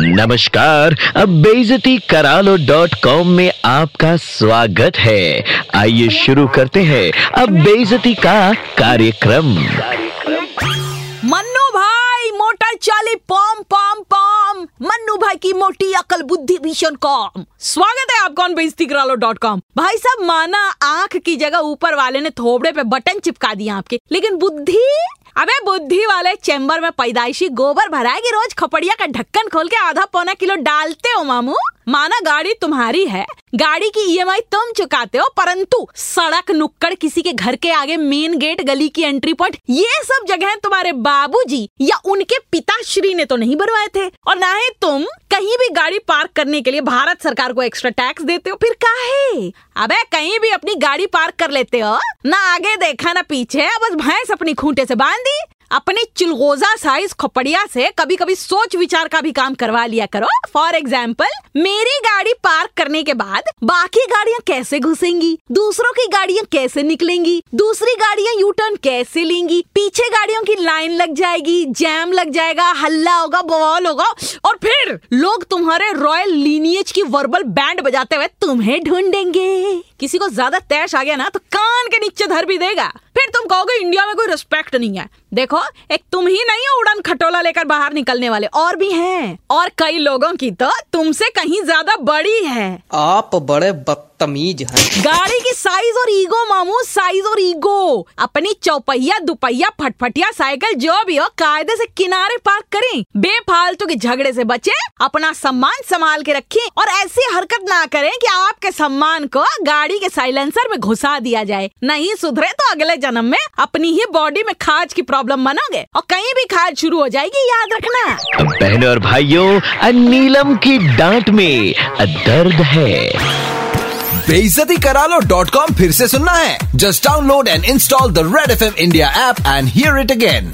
नमस्कार, अब बेजती करालो डॉट कॉम में आपका स्वागत है। आइए शुरू करते हैं अब बेजती का कार्यक्रम। मन्नू भाई, मोटर चाली, पॉम पॉम पॉम। मन्नू भाई की मोटी अकल बुद्धि भीषण कॉम। स्वागत है आपका बेजती करालो डॉट कॉम। भाई साहब, माना आँख की जगह ऊपर वाले ने थोबड़े पे बटन चिपका दिया आपके। लेकिन बुद्धि अबे, बुद्धि वाले चैम्बर में पैदाइशी गोबर भराएगी रोज खपड़िया का ढक्कन खोल के आधा पौना किलो डालते हो मामू। माना गाड़ी तुम्हारी है। गाड़ी की ईएमआई तुम चुकाते हो, परंतु सड़क नुक्कड़ किसी के घर के आगे मेन गेट, गली की एंट्री पॉइंट ये सब जगह तुम्हारे बाबूजी या उनके पिताश्री ने तो नहीं बनवाए थे। और ना ही तुम कहीं भी गाड़ी पार्क करने के लिए भारत सरकार को एक्स्ट्रा टैक्स देते हो, फिर काहे? अबे, कहीं भी अपनी गाड़ी पार्क कर लेते हो, ना आगे देखा ना पीछे, बस भैंस अपनी खूंटे से बाँध दी। अपनी चिलगोजा साइज़ खोपड़िया से कभी कभी सोच विचार का भी काम करवा लिया करो। फॉर एग्ज़ाम्पल मेरी गाड़ी पार्क करने के बाद बाकी गाड़ियाँ कैसे घुसेंगी? दूसरों की गाड़ियाँ कैसे निकलेंगी? दूसरी गाड़ियाँ यू टर्न कैसे लेंगी? पीछे गाड़ियों की लाइन लग जाएगी जैम लग जाएगा, हल्ला होगा, बवाल होगा और फिर लोग तुम्हारे रॉयल लीनियज की वर्बल बैंड बजाते हुए तुम्हें ढूंढेंगे। किसी को ज़्यादा तैश आ गया ना तो कान के नीचे धर भी देगा। फिर तुम कहोगे, इंडिया में कोई रिस्पेक्ट नहीं है। देखो एक तुम ही नहीं हो उड़न खटोला लेकर बाहर निकलने वाले और भी हैं। और कई लोगों की तो तुमसे कहीं ज़्यादा बड़ी है। आप बड़े बदतमीज हैं। गाड़ी की साइज़ और ईगो मामू साइज़ और ईगो। अपनी चौपहिया दुपहिया फटफटिया साइकिल जो भी हो कायदे से किनारे पार्क करें। बेफालतू के झगड़े से बचे अपना सम्मान संभाल के रखें और ऐसी हरकत ना करें कि आपके सम्मान को गाड़ी के साइलेंसर में घुसा दिया जाए। नहीं सुधरे तो अगले जन्म में अपनी ही बॉडी में खाज की प्रॉब्लम बनोगे और कहीं भी खाद शुरू हो जाएगी याद रखना। बहन बहनों और भाइयों नीलम की डांट में दर्द है। बेइज्जती करा लो डॉट कॉम फिर से सुनना है। Just download and install the Red F M India app and hear it again